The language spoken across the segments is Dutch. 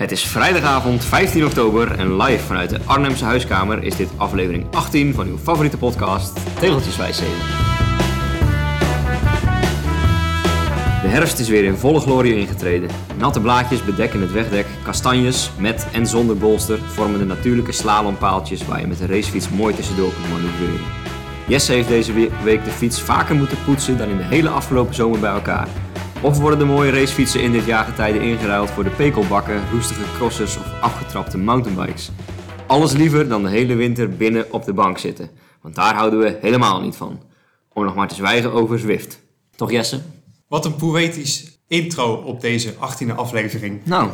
Het is vrijdagavond 15 oktober en live vanuit de Arnhemse huiskamer is dit aflevering 18 van uw favoriete podcast Tegeltjeswijsheden. De herfst is weer in volle glorie ingetreden. Natte blaadjes bedekken het wegdek, kastanjes met en zonder bolster vormen de natuurlijke slalompaaltjes waar je met een racefiets mooi tussendoor kunt manoeuvreren. Jesse heeft deze week de fiets vaker moeten poetsen dan in de hele afgelopen zomer bij elkaar. Of worden de mooie racefietsen in dit jaargetijde ingeruild voor de pekelbakken, roestige crossers of afgetrapte mountainbikes? Alles liever dan de hele winter binnen op de bank zitten, want daar houden we helemaal niet van. Om nog maar te zwijgen over Zwift. Toch Jesse? Wat een poëtisch intro op deze 18e aflevering. Nou,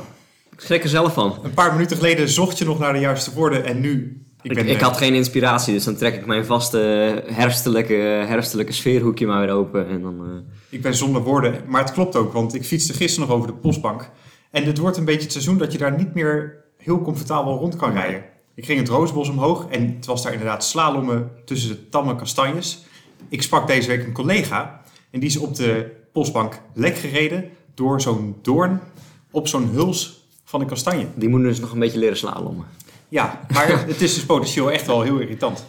ik schrik er zelf van. Een paar minuten geleden zocht je nog naar de juiste woorden en nu... Ik, ben, ik, had geen inspiratie, dus dan trek ik mijn vaste herfstelijke, herfstelijke sfeerhoekje maar weer open. En dan, uh... Ik ben zonder woorden, maar het klopt ook, want ik fietste gisteren nog over de postbank. En het wordt een beetje het seizoen dat je daar niet meer heel comfortabel rond kan rijden. Ik ging het Roosbos omhoog en het was daar inderdaad slalommen tussen de tamme kastanjes. Ik sprak deze week een collega en die is op de postbank lek gereden door zo'n doorn op zo'n huls van een kastanje. Die moeten dus nog een beetje leren slalommen. Ja, maar het is dus potentieel echt wel heel irritant.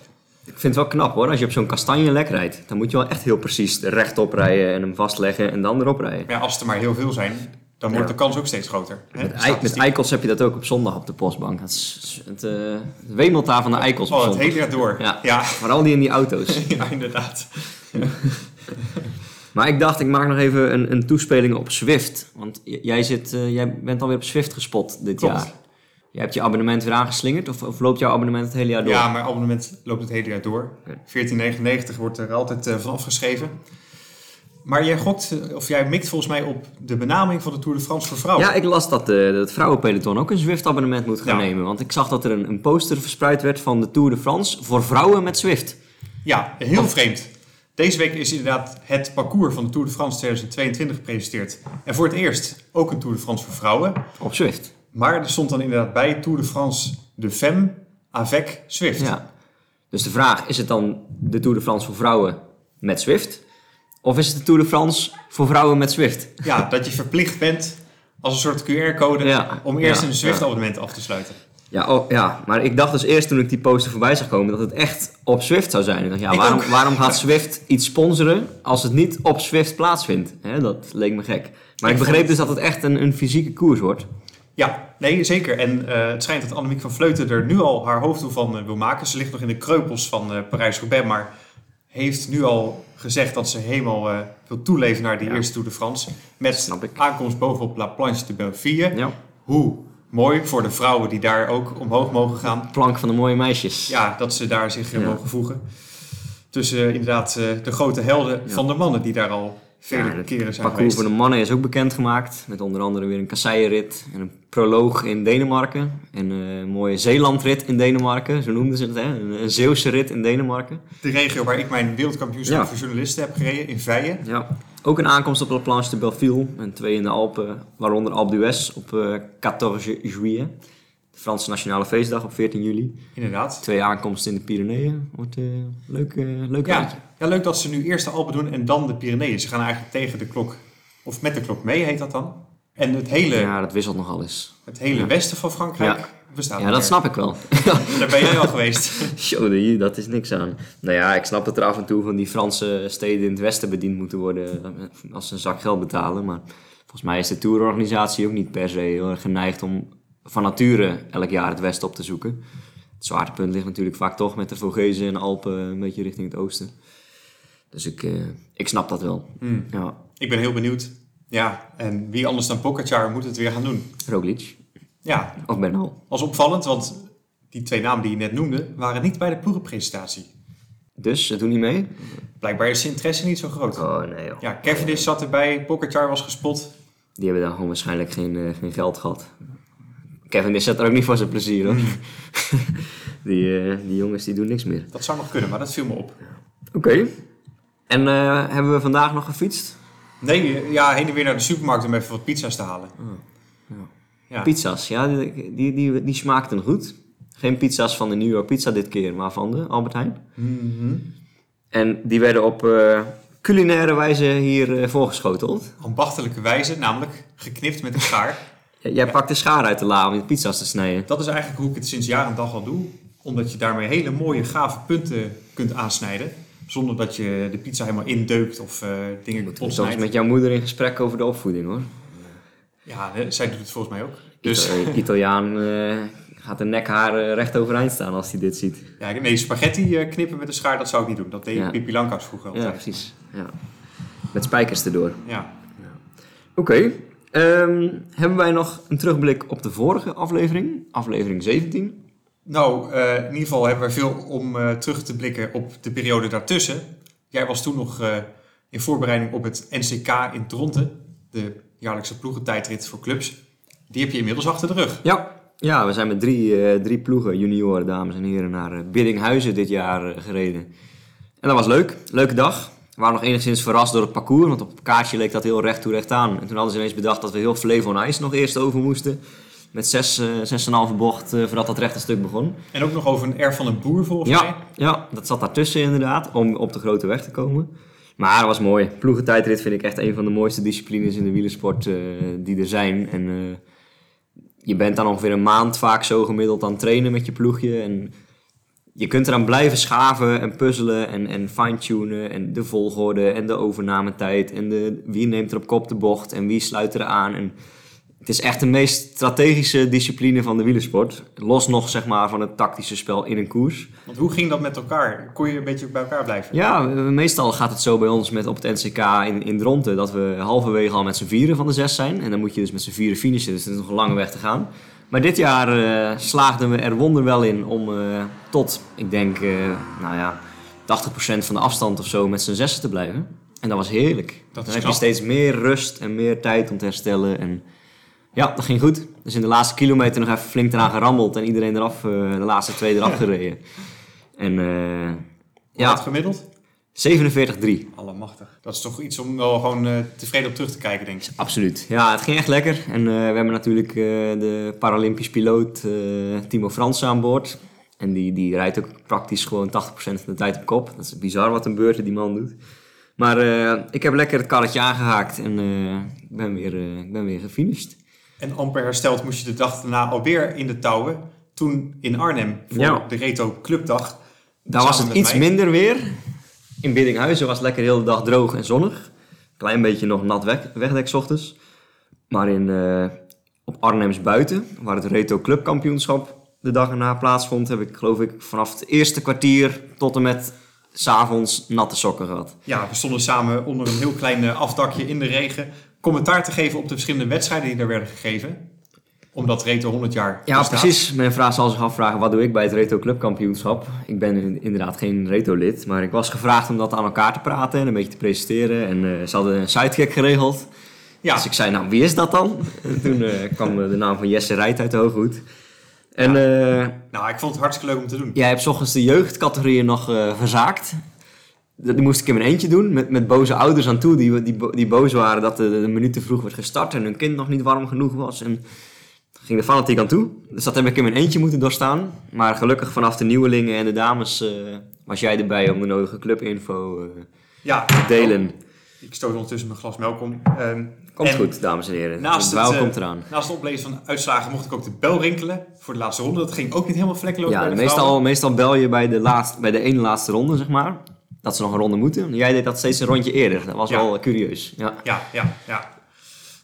Ik vind het wel knap hoor, als je op zo'n kastanje lek rijdt. Dan moet je wel echt heel precies rechtop rijden en hem vastleggen en dan erop rijden. Ja, als er maar heel veel zijn, dan wordt de kans ook steeds groter. Hè? Met, met eikels heb je dat ook op zondag op de postbank. Het, is, het, uh, het wemelt daar van de eikels oh, het hele jaar door. Ja, ja. vooral die in die auto's. ja, inderdaad. Maar ik dacht, ik maak nog even een, een toespeling op Swift. Want jij, zit, uh, jij bent alweer op Swift gespot dit Klopt. jaar. Je hebt je abonnement weer aangeslingerd of, of, loopt jouw abonnement het hele jaar door? Ja, mijn abonnement loopt het hele jaar door. 14,99 wordt er altijd uh, van afgeschreven. Maar jij gokt, of jij mikt volgens mij op de benaming van de Tour de France voor vrouwen. Ja, ik las dat uh, het vrouwenpeloton ook een Zwift-abonnement moet gaan ja. nemen. Want ik zag dat er een, een, poster verspreid werd van de Tour de France voor vrouwen met Zwift. Ja, heel of, vreemd. Deze week is inderdaad het parcours van de Tour de France 2022 gepresenteerd. En voor het eerst ook een Tour de France voor vrouwen. Op Zwift. Maar er stond dan inderdaad bij Tour de France de Femme avec Zwift. Ja. Dus de vraag, is het dan de Tour de France voor vrouwen met Zwift? Of is het de Tour de France voor vrouwen met Zwift? Ja, dat je verplicht bent als een soort QR-code ja. om eerst ja. een Zwift-abonnement af te sluiten. Ja, oh, ja, maar ik dacht dus eerst toen ik die poster voorbij zag komen dat het echt op Swift zou zijn. Ik dacht, ja, ik waarom, waarom gaat Swift iets sponsoren als het niet op Swift plaatsvindt? Dat leek me gek. Maar ik, ik begreep dus dat het echt een, een fysieke koers wordt. Ja, nee, zeker. En uh, het schijnt dat Annemiek van Vleuten er nu al haar hoofddoel van uh, wil maken. Ze ligt nog in de kreupels van uh, Parijs-Roubaix, maar heeft nu al gezegd dat ze helemaal wil toeleven naar die ja. eerste Tour de France. Met aankomst bovenop La Planche de Belleville. Ja. Hoe mooi voor de vrouwen die daar ook omhoog mogen gaan. Plank van de mooie meisjes. Ja, dat ze daar zich ja. mogen voegen. Tussen inderdaad de grote helden van de mannen die daar al vele ja, keren zijn parcours voor de mannen is ook bekendgemaakt. Met onder andere weer een kasseienrit en een proloog in Denemarken. En een mooie Zeelandrit in Denemarken, zo noemden ze het. Hè? Een, een Zeeuwse rit in Denemarken. De regio waar ik mijn wereldkampioenschap ja. voor journalisten heb gereden, in Vijen. Ja. Ook een aankomst op La Planche de Belleville. En twee in de Alpen, waaronder Alpe d'Huez op uh, 14 juillet. Franse Nationale Feestdag op 14 juli. Inderdaad. Twee aankomsten in de Pyreneeën. Wordt uh, leuk, uh, leuk ja. ja, leuk dat ze nu eerst de Alpen doen en dan de Pyreneeën. Ze gaan eigenlijk tegen de klok, of met de klok mee heet dat dan. En het hele... Ja, dat wisselt nogal eens. Het hele ja. westen van Frankrijk ja. bestaat Ja, dat meer. snap ik wel. Daar ben jij al geweest. Show, dat is niks aan. Nou ja, ik snap dat er af en toe van die Franse steden in het westen bediend moeten worden als ze een zak geld betalen. Maar volgens mij is de tourorganisatie ook niet per se heel erg geneigd om van nature elk jaar het westen op te zoeken. Het zwaartepunt ligt natuurlijk vaak toch met de Vogezen en Alpen een beetje richting het oosten. Dus ik, uh, ik snap dat wel. Mm. Ja. Ik ben heel benieuwd. Ja, en wie anders dan Pogacar moet het weer gaan doen? Roglic. Ja. Of Bernal. Als opvallend, want die twee namen die je net noemde, waren niet bij de ploegenpresentatie. Dus, ze doen niet mee? Blijkbaar is de interesse niet zo groot. Oh nee joh. Ja, Cavendish zat erbij, Pogacar was gespot. Die hebben dan gewoon waarschijnlijk geen, uh, geen geld gehad. Kevin is zet er ook niet voor zijn plezier hoor. die, uh, die jongens die doen niks meer. Dat zou nog kunnen, maar dat viel me op. Oké. Okay. En uh, hebben we vandaag nog gefietst? Nee, ja, heen en weer naar de supermarkt om even wat pizza's te halen. Oh, ja. Ja. Pizza's, ja, die, die, die, die, smaakten goed. Geen pizza's van de New York Pizza dit keer, maar van de Albert Heijn. Mm -hmm. En die werden op uh, culinaire wijze hier voorgeschoteld. Ambachtelijke wijze, namelijk geknipt met een schaar. Jij pakt de schaar uit de la om je pizza's te snijden. Dat is eigenlijk hoe ik het sinds jaar en dag al doe. Omdat je daarmee hele mooie, gave punten kunt aansnijden. Zonder dat je de pizza helemaal indeukt of eh dingen kapot Soms snijdt. met jouw moeder in gesprek over de opvoeding hoor. Ja, zij doet het volgens mij ook. Dus Dus Italiaan eh, gaat de nekhaar eh, recht overeind staan als hij dit ziet. ja, nee, spaghetti eh, knippen met een schaar, dat zou ik niet doen. Dat deed Ja. Pippi Langkous vroeger Ja, altijd. precies. Ja. Met spijkers erdoor. Ja. Oké. Ehm, hebben wij nog een terugblik op de vorige aflevering? Aflevering 17. Nou, eh, in ieder geval hebben we veel om eh, terug te blikken op de periode daartussen. Jij was toen nog eh, in voorbereiding op het NCK in Dronten, de jaarlijkse ploegentijdrit voor clubs. Die heb je inmiddels achter de rug. Ja. Ja, we zijn met drie, drie ploegen, junioren, dames en heren, naar Biddinghuizen dit jaar gereden. En dat was leuk. Leuke dag. We waren nog enigszins verrast door het parcours, want op het kaartje leek dat heel recht toe recht aan. En toen hadden ze ineens bedacht dat we heel Flevo on Ice nog eerst over moesten. Met zes, eh, zes en een halve bocht eh, voordat dat rechte stuk begon. En ook nog over een R van een boer volgens mij. Ja, ja, dat zat daartussen inderdaad, om op de grote weg te komen. Maar dat was mooi. Ploegentijdrit vind ik echt een van de mooiste disciplines in de wielersport eh, die er zijn. En eh, je bent dan ongeveer een maand vaak zo gemiddeld aan het trainen met je ploegje. En je kunt eraan blijven schaven en puzzelen en, en fine-tunen. En de volgorde en de overnametijd. En de, wie neemt er op kop de bocht en wie sluit er aan. En het is echt de meest strategische discipline van de wielersport. Los nog zeg maar van het tactische spel in een koers. Want hoe ging dat met elkaar? Kon je een beetje bij elkaar blijven? Ja, meestal gaat het zo bij ons met op het NCK in, in Dronten dat we halverwege al met z'n vieren van de zes zijn. En dan moet je dus met z'n vieren finishen, dus het is nog een lange weg te gaan. Maar dit jaar eh, slaagden we er wonderwel in om eh, tot, ik denk, eh, nou ja, 80% van de afstand of zo met z'n zessen te blijven. En dat was heerlijk. Dat dan heb je steeds meer rust en meer tijd om te herstellen. En ja, dat ging goed. Dus in de laatste kilometer nog even flink eraan gerammeld en iedereen eraf, de laatste twee eraf gereden. En eh, Ja. Wat gemiddeld? 47-3. Allemachtig. Dat is toch iets om wel gewoon eh, tevreden op terug te kijken, denk ik. Absoluut. Ja, het ging echt lekker. En eh, we hebben natuurlijk eh, de Paralympisch piloot Timo Fransen aan boord. En die, die rijdt ook praktisch gewoon 80% van de tijd op kop. Dat is bizar wat een beurten die man doet. Maar ik heb lekker het karretje aangehaakt en ik ben weer, ik ben weer gefinished. En amper hersteld moest je de dag daarna alweer in de touwen. Toen in Arnhem voor Ja. de Reto Clubdag. Daar was het iets mij. minder weer. In Biddinghuizen was het lekker de hele dag droog en zonnig. Klein beetje nog nat weg, wegdek ochtends. Maar in, eh, op Arnhems buiten, waar het Reto Clubkampioenschap de dag erna plaatsvond, heb ik geloof ik vanaf het eerste kwartier tot en met s'avonds natte sokken gehad. Ja, we stonden samen onder een heel klein eh, afdakje in de regen. Commentaar te geven op de verschillende wedstrijden die er werden gegeven. Omdat Reto 100 jaar Ja, bestaat. precies. Mijn vraag zal zich afvragen, wat doe ik bij het Reto Clubkampioenschap? Ik ben in- inderdaad geen Reto-lid, maar ik was gevraagd om dat aan elkaar te praten en een beetje te presenteren. En eh, ze hadden een sidekick geregeld. Ja, Dus ik zei, nou, wie is dat dan? En toen eh, kwam eh, de naam van Jesse Rijt uit de hooghoed. En nou, ik vond het hartstikke leuk om te doen. jij hebt ochtends de jeugdcategorieën nog verzaakt. Dat die moest ik in mijn eentje doen, met, met boze ouders aan toe, die, die, die boos waren dat de, de minuut te vroeg werd gestart en hun kind nog niet warm genoeg was. En ging er fanatiek aan toe. Dus dat heb ik in mijn eentje moeten doorstaan. Maar gelukkig vanaf de nieuwelingen en de dames eh, was jij erbij om de nodige clubinfo eh, Ja, te delen. Ik stoot ondertussen mijn glas melk om. Ehm, Komt goed, dames en heren. Naast het, komt eraan. Naast het oplezen van de uitslagen mocht ik ook de bel rinkelen voor de laatste ronde. Dat ging ook niet helemaal vlekkeloos Ja, bij de meestal, vrouwen. meestal bel je bij de, laatste, bij de ene laatste ronde, zeg maar. Dat ze nog een ronde moeten. Jij deed dat steeds een rondje eerder. Dat was Ja. wel curieus. Ja. Ja, ja, ja.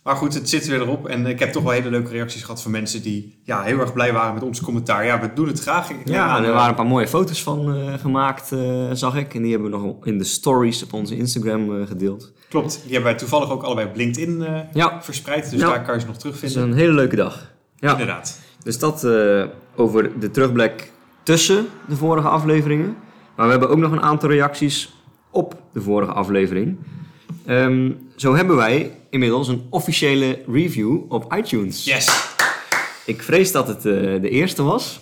Maar goed, het zit weer erop. En ik heb toch wel hele leuke reacties gehad van mensen die ja, heel erg blij waren met ons commentaar. Ja, we doen het graag. Ja, en er waren een paar mooie foto's van eh, gemaakt, eh, zag ik. En die hebben we nog in de stories op onze Instagram eh, gedeeld. Klopt, die hebben wij toevallig ook allebei op LinkedIn Ja, verspreid. Dus Ja. daar kan je ze nog het is terugvinden. een hele leuke dag. Ja, Inderdaad. dus dat over de terugblik tussen de vorige afleveringen. Maar we hebben ook nog een aantal reacties op de vorige aflevering. Ehm, zo hebben wij inmiddels een officiële review op iTunes. Yes. Ik vrees dat het eh, de eerste was.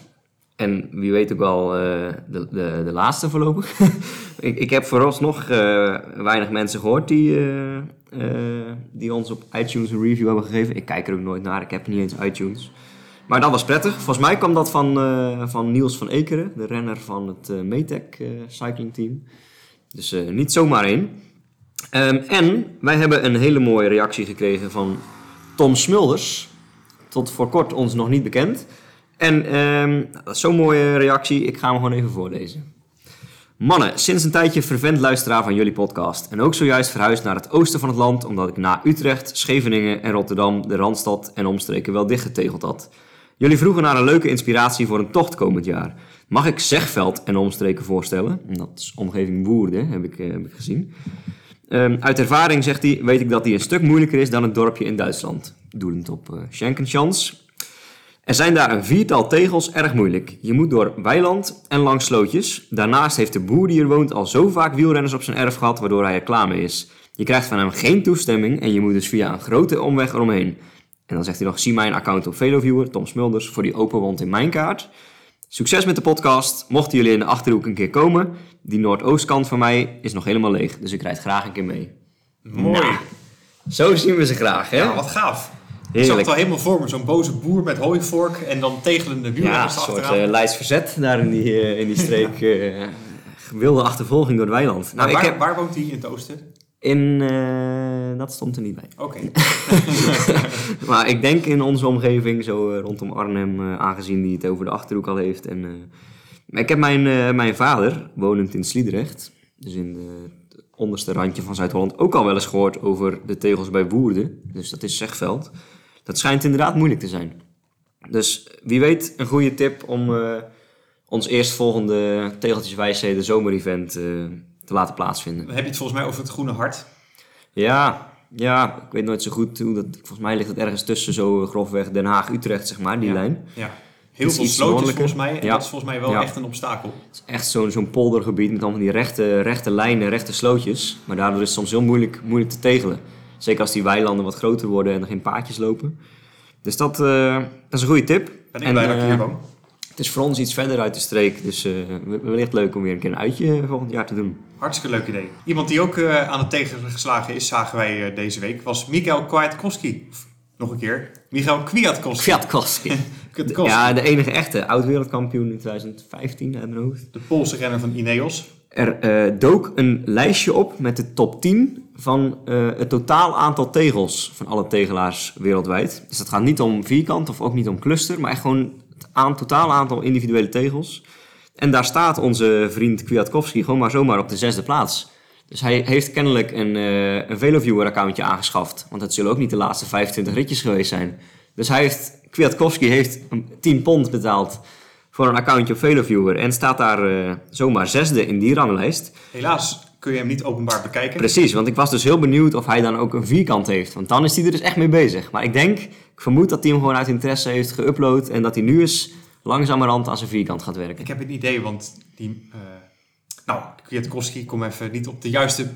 En wie weet ook wel eh, de, de, de laatste voorlopig. ik, ik heb vooralsnog eh weinig mensen gehoord die, die ons op iTunes een review hebben gegeven. Ik kijk er ook nooit naar, ik heb niet eens iTunes. Maar dat was prettig. Volgens mij kwam dat van, van Niels van Ekeren, de renner van het Metec eh, Cycling Team. Dus niet zomaar één. Ehm, en wij hebben een hele mooie reactie gekregen van Tom Smulders. tot voor kort ons nog niet bekend. En ehm, zo'n mooie reactie, ik ga hem gewoon even voorlezen. Mannen, sinds een tijdje fervent luisteraar van jullie podcast. En ook zojuist verhuisd naar het oosten van het land, omdat ik na Utrecht, Scheveningen en Rotterdam de Randstad en omstreken wel dichtgetegeld had. Jullie vroegen naar een leuke inspiratie voor een tocht komend jaar. Mag ik Zegveld en omstreken voorstellen? Dat is omgeving Woerden, heb ik, eh, heb ik gezien. Ehm, uit ervaring, zegt hij, weet ik dat die een stuk moeilijker is dan het dorpje in Duitsland. Doelend op uh, Schenkenschans. Er zijn daar een viertal tegels erg moeilijk. Je moet door weiland en langs slootjes. Daarnaast heeft de boer die hier woont al zo vaak wielrenners op zijn erf gehad, waardoor hij er klaar mee is. Je krijgt van hem geen toestemming en je moet dus via een grote omweg eromheen. En dan zegt hij nog, zie mijn account op Veloviewer, Tom Smulders, voor die open wond in mijn kaart. Succes met de podcast. Mochten jullie in de Achterhoek een keer komen, die noordoostkant van mij is nog helemaal leeg. Dus ik rijd graag een keer mee. Mooi. Nou, zo zien we ze graag, hè? Ja, wat gaaf. Ik zag het al helemaal voor me. Zo'n boze boer met hooivork en dan tegelende Ja, wielrenners een soort achteraan. eh Leids verzet daar in die, eh, in die streek. eh wilde achtervolging door het weiland. Nou, ik waar, heb waar woont hij in het oosten? In... eh, dat stond er niet bij. Oké. Maar ik denk in onze omgeving, zo eh, rondom Arnhem, eh, aangezien die het over de Achterhoek al heeft. En, ik heb mijn, mijn vader, wonend in Sliedrecht, dus in de, het onderste randje van Zuid-Holland, ook al wel eens gehoord over de tegels bij Woerden. Dus dat is Zegveld. Dat schijnt inderdaad moeilijk te zijn. Dus wie weet, een goede tip om ons eerstvolgende Tegeltjeswijsheden zomerevent eh te laten plaatsvinden. Heb je het volgens mij over het Groene Hart. Ja, ja, ik weet nooit zo goed hoe dat. Volgens mij ligt het ergens tussen zo grofweg Den Haag-Utrecht, zeg maar, die Ja. lijn. Ja. Heel veel slootjes volgens mij. En Ja. dat is volgens mij wel Ja. echt een obstakel. Het is echt zo'n zo'n poldergebied met allemaal die rechte, rechte lijnen, rechte slootjes. Maar daardoor is het soms heel moeilijk, moeilijk te tegelen. Zeker als die weilanden wat groter worden en er geen paadjes lopen. Dus dat, eh, dat is een goede tip. Ben ik En, blij dat ik eh, hier woon. Het is voor ons iets verder uit de streek, dus eh, wellicht leuk om weer een keer een uitje volgend jaar te doen. Hartstikke leuk idee. Iemand die ook eh, aan het tegengeslagen is, zagen wij eh, deze week, was Mikael Kwiatkowski. Nog een keer. Michael Kwiatkowski. Kwiatkowski. Ja, de enige echte oud-wereldkampioen in 2015 uit mijn hoofd. De Poolse renner van Ineos. Er eh, dook een lijstje op met de top 10 van eh, het totaal aantal tegels van alle tegelaars wereldwijd. Dus dat gaat niet om vierkant of ook niet om cluster, maar echt gewoon aan, totaal aantal individuele tegels. En daar staat onze vriend Kwiatkowski gewoon maar zomaar op de zesde plaats. Dus hij heeft kennelijk een, eh een Veloviewer-accountje aangeschaft. Want het zullen ook niet de laatste 25 ritjes geweest zijn. Dus hij heeft, Kwiatkowski heeft een 10 pond betaald voor een accountje op Veloviewer. En staat daar eh, zomaar zesde in die ranglijst. Helaas kun je hem niet openbaar bekijken. Precies, want ik was dus heel benieuwd of hij dan ook een vierkant heeft. Want dan is hij er dus echt mee bezig. Maar ik denk, ik vermoed dat hij hem gewoon uit interesse heeft geüpload. En dat hij nu eens langzamerhand aan zijn vierkant gaat werken. Ik heb een idee, want die... eh, nou, Kwiatkowski, ik kom even niet op de juiste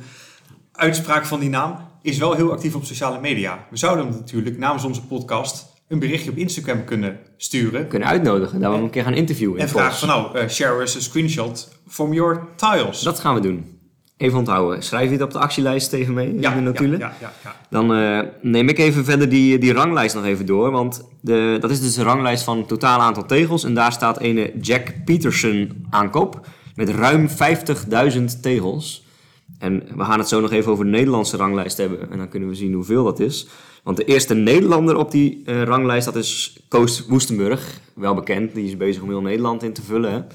uitspraak van die naam, is wel heel actief op sociale media. We zouden hem natuurlijk namens onze podcast een berichtje op Instagram kunnen sturen. kunnen uitnodigen, dat we hem een keer gaan interviewen. in En vragen Pols. van nou, eh, share us a screenshot from your tiles. Dat gaan we doen. Even onthouden. Schrijf je het op de actielijst even mee in de notulen? ja, ja, ja. Dan eh, neem ik even verder die, die ranglijst nog even door. Want de, dat is dus de ranglijst van het totale aantal tegels. En daar staat ene Jack Peterson aan kop. Met ruim 50.000 tegels. En we gaan het zo nog even over de Nederlandse ranglijst hebben. En dan kunnen we zien hoeveel dat is. Want de eerste Nederlander op die eh, ranglijst, dat is Koos Woestenburg. Wel bekend, die is bezig om heel Nederland in te vullen.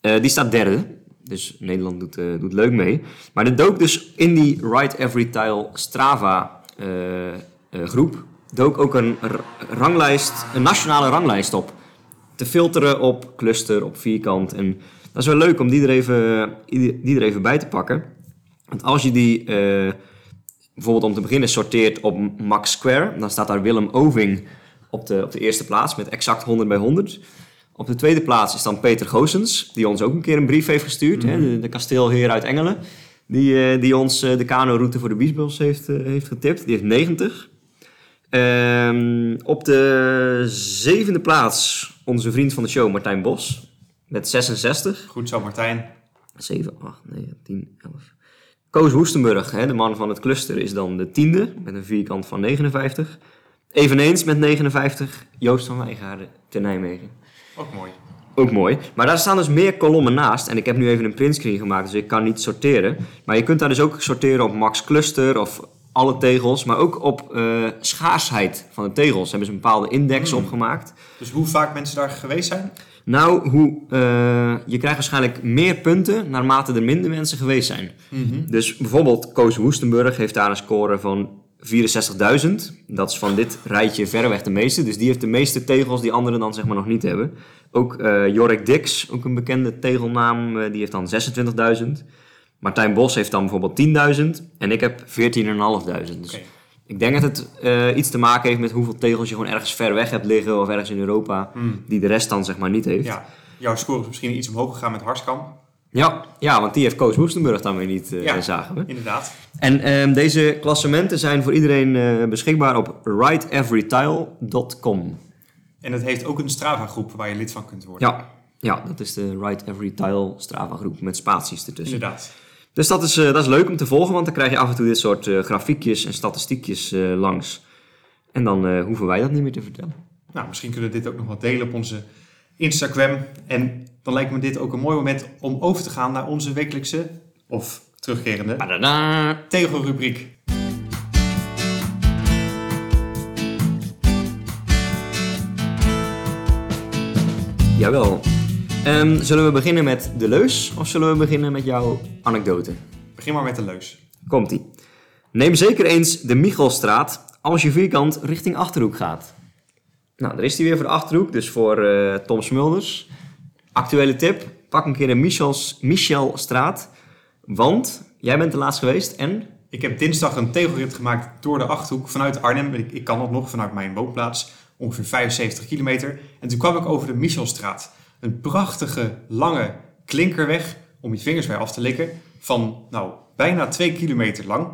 Eh, die staat derde. Dus Nederland doet, eh, doet leuk mee. Maar er dook dus in die Ride Every Tile Strava eh, eh, groep... dook ook een ranglijst, een nationale ranglijst op. Te filteren op cluster, op vierkant. En dat is wel leuk om die er even, die er even bij te pakken. Want als je die bijvoorbeeld om te beginnen sorteert op Max Square... dan staat daar Willem Oving op de, op de eerste plaats met exact 100 bij 100... Op de tweede plaats is dan Peter Goossens, die ons ook een keer een brief heeft gestuurd. hè, de, de kasteelheer uit Engelen. Die, eh, die ons eh, de kano-route voor de Biesbos heeft, eh, heeft getipt. Die heeft 90. Ehm, op de zevende plaats onze vriend van de show, Martijn Bos. Met 66. Goed zo, Martijn. 7, 8, 9, 10, 11. Koos Woestenburg, hè, de man van het cluster, is dan de tiende. Met een vierkant van 59. Eveneens met 59. Joost van Wijngaarden te Nijmegen. Ook mooi. Ook mooi. Maar daar staan dus meer kolommen naast. En ik heb nu even een printscreen gemaakt, dus ik kan niet sorteren. Maar je kunt daar dus ook sorteren op Max Cluster of alle tegels, maar ook op eh, schaarsheid van de tegels. Hebben ze een bepaalde index Hmm. opgemaakt. Dus hoe vaak mensen daar geweest zijn? Nou, hoe, eh, je krijgt waarschijnlijk meer punten naarmate er minder mensen geweest zijn. Dus bijvoorbeeld Koos Woestenburg heeft daar een score van 64.000. Dat is van dit rijtje verreweg de meeste. Dus die heeft de meeste tegels die anderen dan zeg maar nog niet hebben. Ook eh Jorik Dix, ook een bekende tegelnaam, eh, die heeft dan 26.000. Martijn Bos heeft dan bijvoorbeeld 10.000. En ik heb 14.500. Dus ik denk dat het eh, iets te maken heeft met hoeveel tegels je gewoon ergens ver weg hebt liggen. Of ergens in Europa. Die de rest dan zeg maar niet heeft. Ja, jouw score is misschien iets omhoog gegaan met Harskamp. Ja, ja, want die heeft Koos Woestenburg dan weer niet, Ja. zagen we. Inderdaad. En ehm, deze klassementen zijn voor iedereen eh, beschikbaar op writeeverytile.com. En het heeft ook een Strava-groep waar je lid van kunt worden. Ja, ja, dat is de Write Every Tile Strava groep met spaties ertussen. Inderdaad. Dus dat is, eh, dat is leuk om te volgen, want dan krijg je af en toe dit soort grafiekjes en statistiekjes langs. En dan hoeven wij dat niet meer te vertellen. Nou, misschien kunnen we dit ook nog wat delen op onze Instagram. En dan lijkt me dit ook een mooi moment om over te gaan naar onze wekelijkse, of terugkerende, tegelrubriek. Jawel. Ehm, zullen we beginnen met de leus of zullen we beginnen met jouw anekdote? Begin maar met de leus. Komt-ie. Neem zeker eens de Michelstraat als je vierkant richting Achterhoek gaat. Nou, daar is hij weer voor de Achterhoek, dus voor eh, Tom Smulders. Actuele tip, pak een keer de Michels, Michelstraat, want jij bent er laatst geweest en... Ik heb dinsdag een tegelrit gemaakt door de Achterhoek vanuit Arnhem. Ik, ik kan dat nog vanuit mijn woonplaats, ongeveer 75 kilometer. En toen kwam ik over de Michelstraat. Een prachtige, lange klinkerweg om je vingers bij af te likken. Van nou, bijna 2 kilometer lang.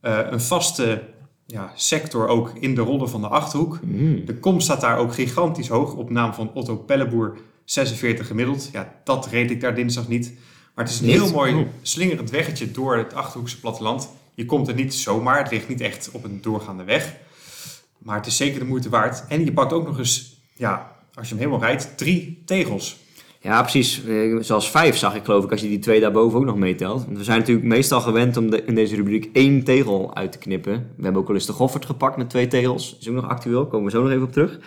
Eh, een vaste ja, sector ook in de rollen van de Achterhoek. De kom staat daar ook gigantisch hoog op naam van Otto Pelleboer 46 gemiddeld. Ja, dat reed ik daar dinsdag niet. Maar het is een Niet? heel mooi Oh. slingerend weggetje door het Achterhoekse platteland. Je komt er niet zomaar, het ligt niet echt op een doorgaande weg. Maar het is zeker de moeite waard. En je pakt ook nog eens, ja, als je hem helemaal rijdt, drie tegels. Ja, precies. Eh, Zoals vijf zag ik geloof ik, als je die twee daarboven ook nog meetelt. Want we zijn natuurlijk meestal gewend om de, in deze rubriek één tegel uit te knippen. We hebben ook wel eens de Goffert gepakt met twee tegels. is ook nog actueel, komen we zo nog even op terug.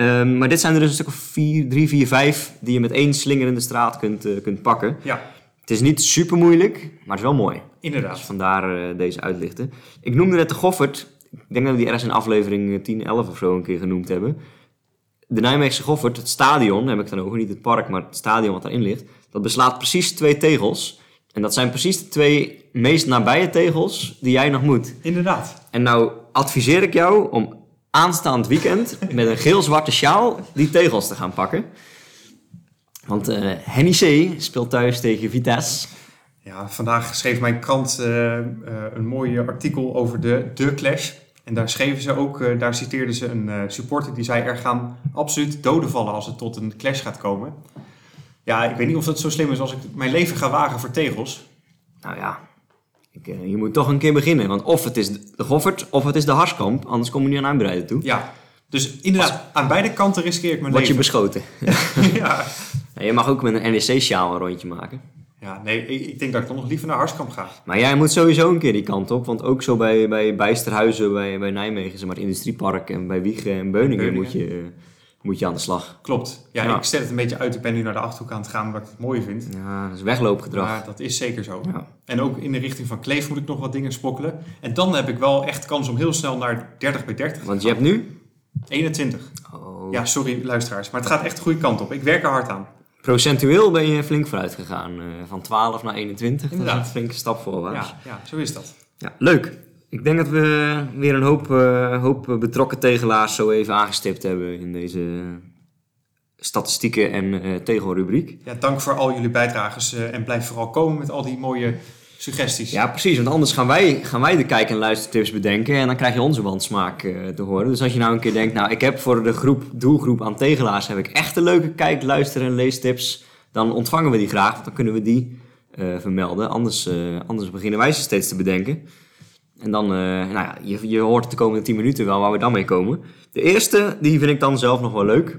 Ehm, maar dit zijn er dus een stuk of vier, drie, vier, vijf die je met één slinger in de straat kunt, eh, kunt pakken. Ja, Het is niet super moeilijk, maar het is wel mooi. Dus inderdaad. vandaar eh, deze uitlichten. Ik noemde net de Goffert. Ik denk dat we die ergens in aflevering eh, 10, 11 of zo een keer genoemd hebben. De Nijmeegse Goffert, het stadion, heb ik dan over, niet het park, maar het stadion wat daarin ligt. Dat beslaat precies twee tegels. En dat zijn precies de twee meest nabije tegels die jij nog moet. Inderdaad. En nou adviseer ik jou om aanstaand weekend met een geel-zwarte sjaal die tegels te gaan pakken. Want eh Henny C. speelt thuis tegen Vitesse. Ja, vandaag schreef mijn krant eh, eh, een mooi artikel over de, de Clash. En daar schreven ze ook, daar citeerden ze een supporter die zei: er gaan absoluut doden vallen als het tot een clash gaat komen. Ja, ik weet niet of dat zo slim is als ik mijn leven ga wagen voor tegels. Nou ja, ik, eh, je moet toch een keer beginnen. Want of het is de Goffert of het is de Harskamp. Anders kom je niet aan uitbreiden toe. Ja, dus inderdaad, aan beide kanten riskeer ik mijn Word je leven. beschoten. ja. Ja, je mag ook met een NEC-sjaal een rondje maken. ja, nee, ik, ik denk dat ik dan nog liever naar Harskamp ga. Maar jij moet sowieso een keer die kant op. Want ook zo bij, bij Bijsterhuizen, bij, bij Nijmegen, zeg maar het industriepark en bij Wiegen en Beuningen, Beuningen. Moet, je, eh, moet je aan de slag. Klopt. Ja, Ja. ik stel het een beetje uit. Ik ben nu naar de Achterhoek aan het gaan, omdat ik het mooi vind. Ja, dat is wegloopgedrag. Maar dat is zeker zo. Ja. En ook in de richting van Kleef moet ik nog wat dingen sprokkelen. En dan heb ik wel echt kans om heel snel naar 30 bij 30 te Want je hebt nu... 21. Oh, Ja, sorry luisteraars. Maar het gaat echt de goede kant op. Ik werk er hard aan. Procentueel ben je flink vooruit gegaan. eh, van 12 naar 21. Dat is Inderdaad. een flinke stap voorwaarts. Ja, ja, zo is dat. Ja, leuk. Ik denk dat we weer een hoop, eh, hoop betrokken tegelaars zo even aangestipt hebben in deze statistieken en eh, tegelrubriek. Ja, dank voor al jullie bijdrages. eh, en blijf vooral komen met al die mooie suggesties. Ja, precies. Want anders gaan wij, gaan wij de kijk- en luistertips bedenken en dan krijg je onze wandsmaak eh, te horen. Dus als je nou een keer denkt, nou ik heb voor de groep, doelgroep aan tegelaars heb ik echt een leuke kijk, luister en leestips. Dan ontvangen we die graag, want dan kunnen we die vermelden. Anders, anders beginnen wij ze steeds te bedenken. En dan, eh, nou ja, je, je hoort de komende 10 minuten wel waar we dan mee komen. De eerste, die vind ik dan zelf nog wel leuk.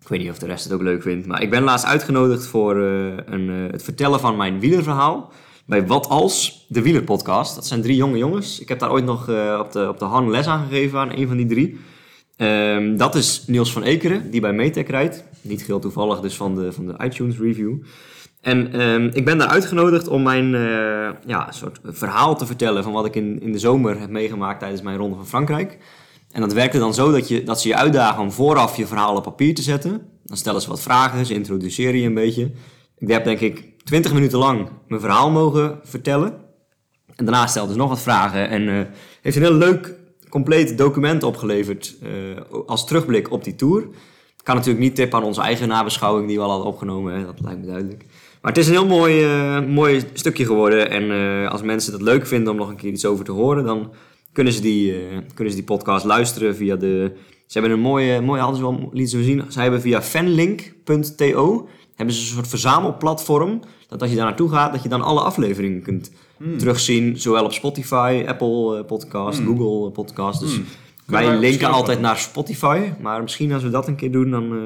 Ik weet niet of de rest het ook leuk vindt, maar ik ben laatst uitgenodigd voor eh, een, eh, het vertellen van mijn wielerverhaal. bij Wat Als, de wielerpodcast. Dat zijn drie jonge jongens. Ik heb daar ooit nog op de, op de les aan gegeven aan een van die drie. Ehm, dat is Niels van Ekeren, die bij Metec rijdt. Niet geheel toevallig, dus van de, van de iTunes review. En ehm, ik ben daar uitgenodigd om mijn eh, ja, soort verhaal te vertellen van wat ik in, in de zomer heb meegemaakt tijdens mijn ronde van Frankrijk. En dat werkte dan zo dat, je, dat ze je uitdagen om vooraf je verhaal op papier te zetten. Dan stellen ze wat vragen, ze introduceren je een beetje. Ik heb denk ik 20 minuten lang mijn verhaal mogen vertellen. En daarna stelden ze nog wat vragen en uh, heeft een heel leuk, compleet document opgeleverd uh, als terugblik op die tour. Ik kan natuurlijk niet tippen aan onze eigen nabeschouwing die we al hadden opgenomen, dat lijkt me duidelijk. Maar het is een heel mooi, uh, mooi stukje geworden. En als mensen het leuk vinden om nog een keer iets over te horen, dan kunnen ze die, kunnen ze die podcast luisteren via de... Ze hebben een mooie, mooie hadden ze wel lieten zien. Ze hebben via fanlink.to hebben ze een soort verzamelplatform. Dat als je daar naartoe gaat, dat je dan alle afleveringen kunt Hmm. terugzien. Zowel op Spotify, Apple eh, Podcast, Hmm. Google Podcast. Dus Hmm. wij linken altijd naar Spotify. Maar misschien als we dat een keer doen, dan eh,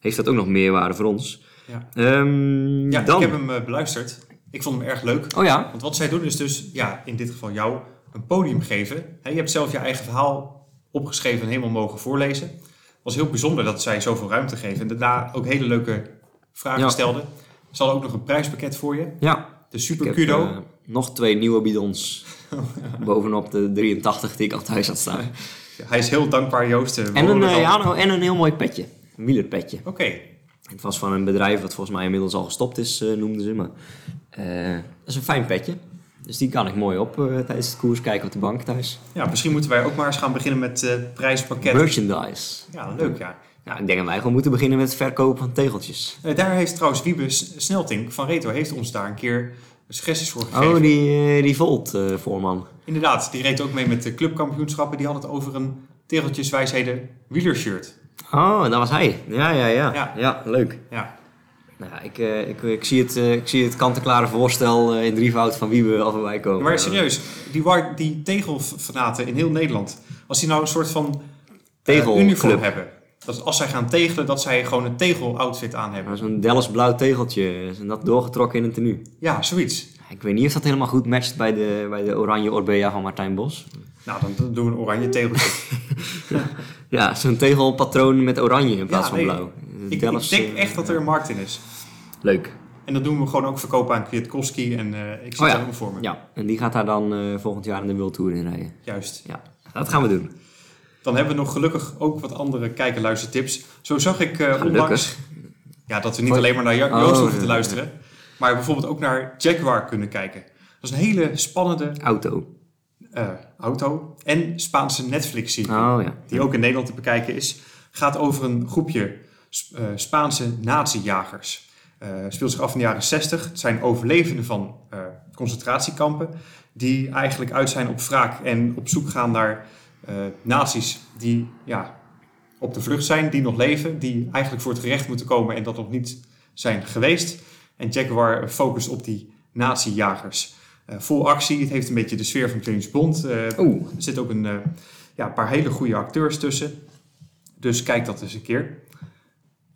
heeft dat ook nog meerwaarde voor ons. Ja. Ehm, Ja, dan. ik heb hem eh, beluisterd. Ik vond hem erg leuk. Oh ja, Want wat zij doen is dus, ja, in dit geval jou, een podium geven. Hè, je hebt zelf je eigen verhaal opgeschreven en helemaal mogen voorlezen. Het was heel bijzonder dat zij zoveel ruimte geven. En daarna ook hele leuke vragen Ja. stelden. Ze hadden ook nog een prijspakket voor je. ja. De Super heb Kudo. eh, nog twee nieuwe bidons bovenop de 83 die ik al thuis had staan. Hij is heel dankbaar, Joost. eh, En een, ja, nou, en een heel mooi petje. Een wielerpetje. Oké, Het was van een bedrijf wat volgens mij inmiddels al gestopt is, eh, noemden ze. Maar eh, dat is een fijn petje. Dus die kan ik mooi op eh, tijdens het koers kijken op de bank thuis. ja, misschien moeten wij ook maar eens gaan beginnen met eh prijspakket. Merchandise. Ja, leuk ja. Nou, ik denk dat wij gewoon moeten beginnen met het verkopen van tegeltjes. Daar heeft trouwens Wiebe S- Snelting van Reto heeft ons daar een keer suggesties voor gegeven. Oh, die, die Volt-voorman. Inderdaad, die reed ook mee met de clubkampioenschappen. Die had het over een tegeltjeswijsheden wielershirt. Oh, dat was hij. Ja, ja, ja. Ja. Ja, leuk. Ja, Nou, ik, eh, ik, ik, zie het, eh, ik zie het kant-en-klare voorstel eh, in drievoud van wie we al voorbij komen. maar serieus, die, die tegelfanaten in heel Nederland, als die nou een soort van Tegelclub. uniform hebben. Dat als zij gaan tegelen, dat zij gewoon een tegel-outfit aan hebben. Zo'n Dallas blauw tegeltje. En dat doorgetrokken in een tenue. Ja, zoiets. Ik weet niet of dat helemaal goed matcht bij de, bij de oranje Orbea van Martijn Bos. Nou, dan, dan doen we een oranje tegeltje. Ja, zo'n tegelpatroon met oranje in plaats Ja, van nee. blauw. ik, denk eh, echt dat er een markt in is. Leuk. En dat doen we gewoon ook verkopen aan Kwiatkowski. En eh, ik zie Oh ja. helemaal voor me. Ja, en die gaat daar dan eh, volgend jaar in de World Tour in rijden. Juist. Ja, dat gaan we doen. Dan hebben we nog gelukkig ook wat andere kijk- en luistertips. Zo zag ik eh, onlangs... Ja, dat we niet alleen maar naar Oh, Joost hoeven te luisteren. Maar bijvoorbeeld ook naar Jaguar kunnen kijken. Dat is een hele spannende Auto. Eh, auto. En Spaanse Netflix-serie. Oh ja. Die ook in Nederland te bekijken is. Gaat over een groepje eh, Spaanse nazi-jagers. Eh, speelt zich af in de jaren 60. Het zijn overlevenden van concentratiekampen. Die eigenlijk uit zijn op wraak en op zoek gaan naar nazi's die ja, op de vlucht zijn, die nog leven, die eigenlijk voor het gerecht moeten komen en dat nog niet zijn geweest. En Jaguar focust op die nazi-jagers. Eh, vol actie, het heeft een beetje de sfeer van James Bond. Eh, Oeh. er zitten ook een eh, ja, paar hele goede acteurs tussen. Dus kijk dat eens een keer.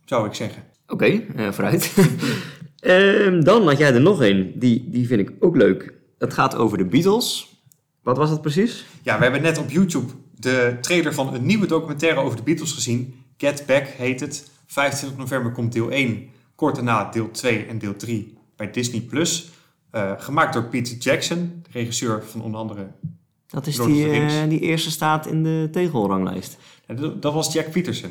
Zou ik zeggen. Oké, vooruit. Ehm, dan had jij er nog een. Die, die vind ik ook leuk. Dat gaat over de Beatles. Wat was dat precies? Ja, we hebben net op YouTube de trailer van een nieuwe documentaire over de Beatles gezien. Get Back heet het. 25 november komt deel 1. Kort daarna deel 2 en deel 3 bij Disney+. Plus. Eh, gemaakt door Peter Jackson, de regisseur van onder andere... Dat is Lord die, eh, die eerste staat in de tegelranglijst. Ja, dat, dat was Jack Peterson.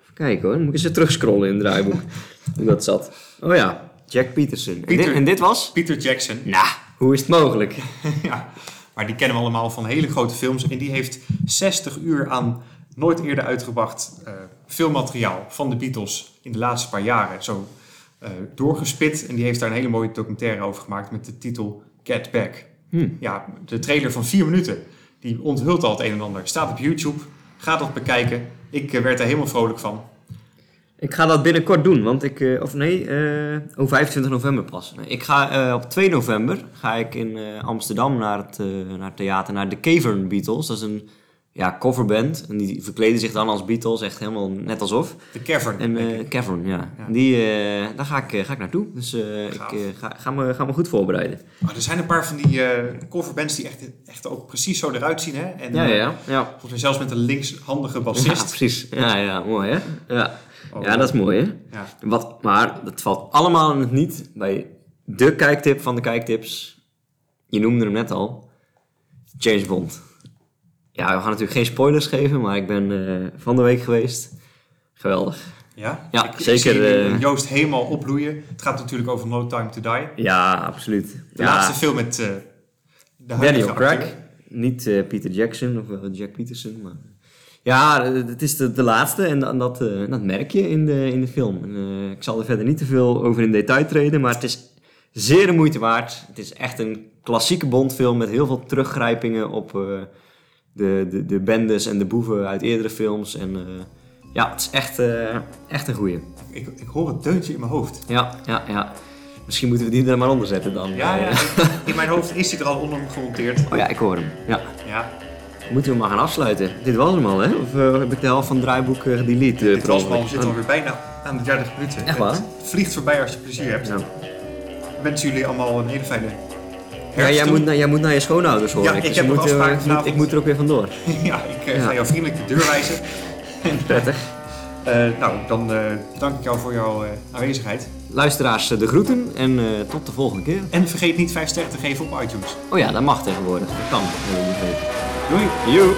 Even kijken hoor, moet ik eens terugscrollen in het draaiboek. hoe dat zat. Oh ja, Jack Peterson. En, Peter- dit, en dit was? Peter Jackson. Nou, hoe is het mogelijk? ja, maar die kennen we allemaal van hele grote films. En die heeft 60 uur aan nooit eerder uitgebracht eh, filmmateriaal van de Beatles in de laatste paar jaren zo doorgespit. En die heeft daar een hele mooie documentaire over gemaakt met de titel Get Back. Hm. Ja, de trailer van vier minuten, die onthult al het een en ander. Staat op YouTube, ga dat bekijken. Ik eh, werd er helemaal vrolijk van. Ik ga dat binnenkort doen, want ik... eh, of nee, eh oh, 25 november pas. Ik ga eh, op 2 november ga ik in eh, Amsterdam naar het, eh, naar het theater, naar de Cavern Beatles. Dat is een ja, coverband. En die verkleden zich dan als Beatles, echt helemaal net alsof. De Cavern. En ik. Cavern, ja. Ja. Die, eh, daar ga ik, eh, ga ik naartoe. Dus ik ga, ga, me, ga me goed voorbereiden. Maar er zijn een paar van die coverbands die echt, echt ook precies zo eruit zien. Hè? En, Ja, ja, ja. Ja, Volgens mij zelfs met een linkshandige ja bassist. precies. Ja, ja, mooi hè? Ja. Oh, ja, dat is mooi hè? Ja. Wat, maar dat valt allemaal in het niet bij de kijktip van de kijktips. Je noemde hem net al. James Bond. Ja, we gaan natuurlijk geen spoilers geven, maar ik ben eh, van de week geweest. Geweldig. Ja, Ja, ik, ik zeker, zie eh, Joost helemaal opbloeien. Het gaat natuurlijk over No Time to Die. Ja, absoluut. De ja, laatste film met de huidige Daniel Craig. Niet Peter Jackson of wel Jack Peterson. Maar... Ja, het is de, de laatste en da- dat, dat merk je in de, in de film. En, ik zal er verder niet te veel over in detail treden, maar het is zeer de moeite waard. Het is echt een klassieke Bondfilm met heel veel teruggrijpingen op de, de, de bendes en de boeven uit eerdere films. En eh, ja, het is echt, eh, echt een goeie. Ik, ik hoor het deuntje in mijn hoofd. Ja, ja, ja. Misschien moeten we die er maar onder zetten dan. Ja, Eh, ja. In mijn hoofd is hij er al onder gemonteerd. Oh ja, ik hoor hem. Ja. Ja, Moeten we maar gaan afsluiten. Dit was hem al, hè? Of eh, heb ik de helft van het draaiboek eh, gedelete? eh, dit was maar, ongeluk? we zitten alweer bijna aan de 30 minuten. Echt waar? Het vliegt voorbij als je plezier hebt. Ja. Ik wens jullie allemaal een hele fijne. Ja, jij moet, naar- jij moet naar je schoonouders hoor. Ja, ik Dus heb je nog moet, eh, afspraken ik moet- vanavond. Ik moet er ook weer vandoor. ja, ik eh, Ja. ga jou vriendelijk de deur wijzen. Prettig. Eh, nou, dan eh bedank ik jou voor jouw eh, aanwezigheid. Luisteraars, eh, de groeten en eh, tot de volgende keer. En vergeet niet 5 sterren te geven op iTunes. Oh ja, dat mag tegenwoordig. Dat kan. Doei! Joe.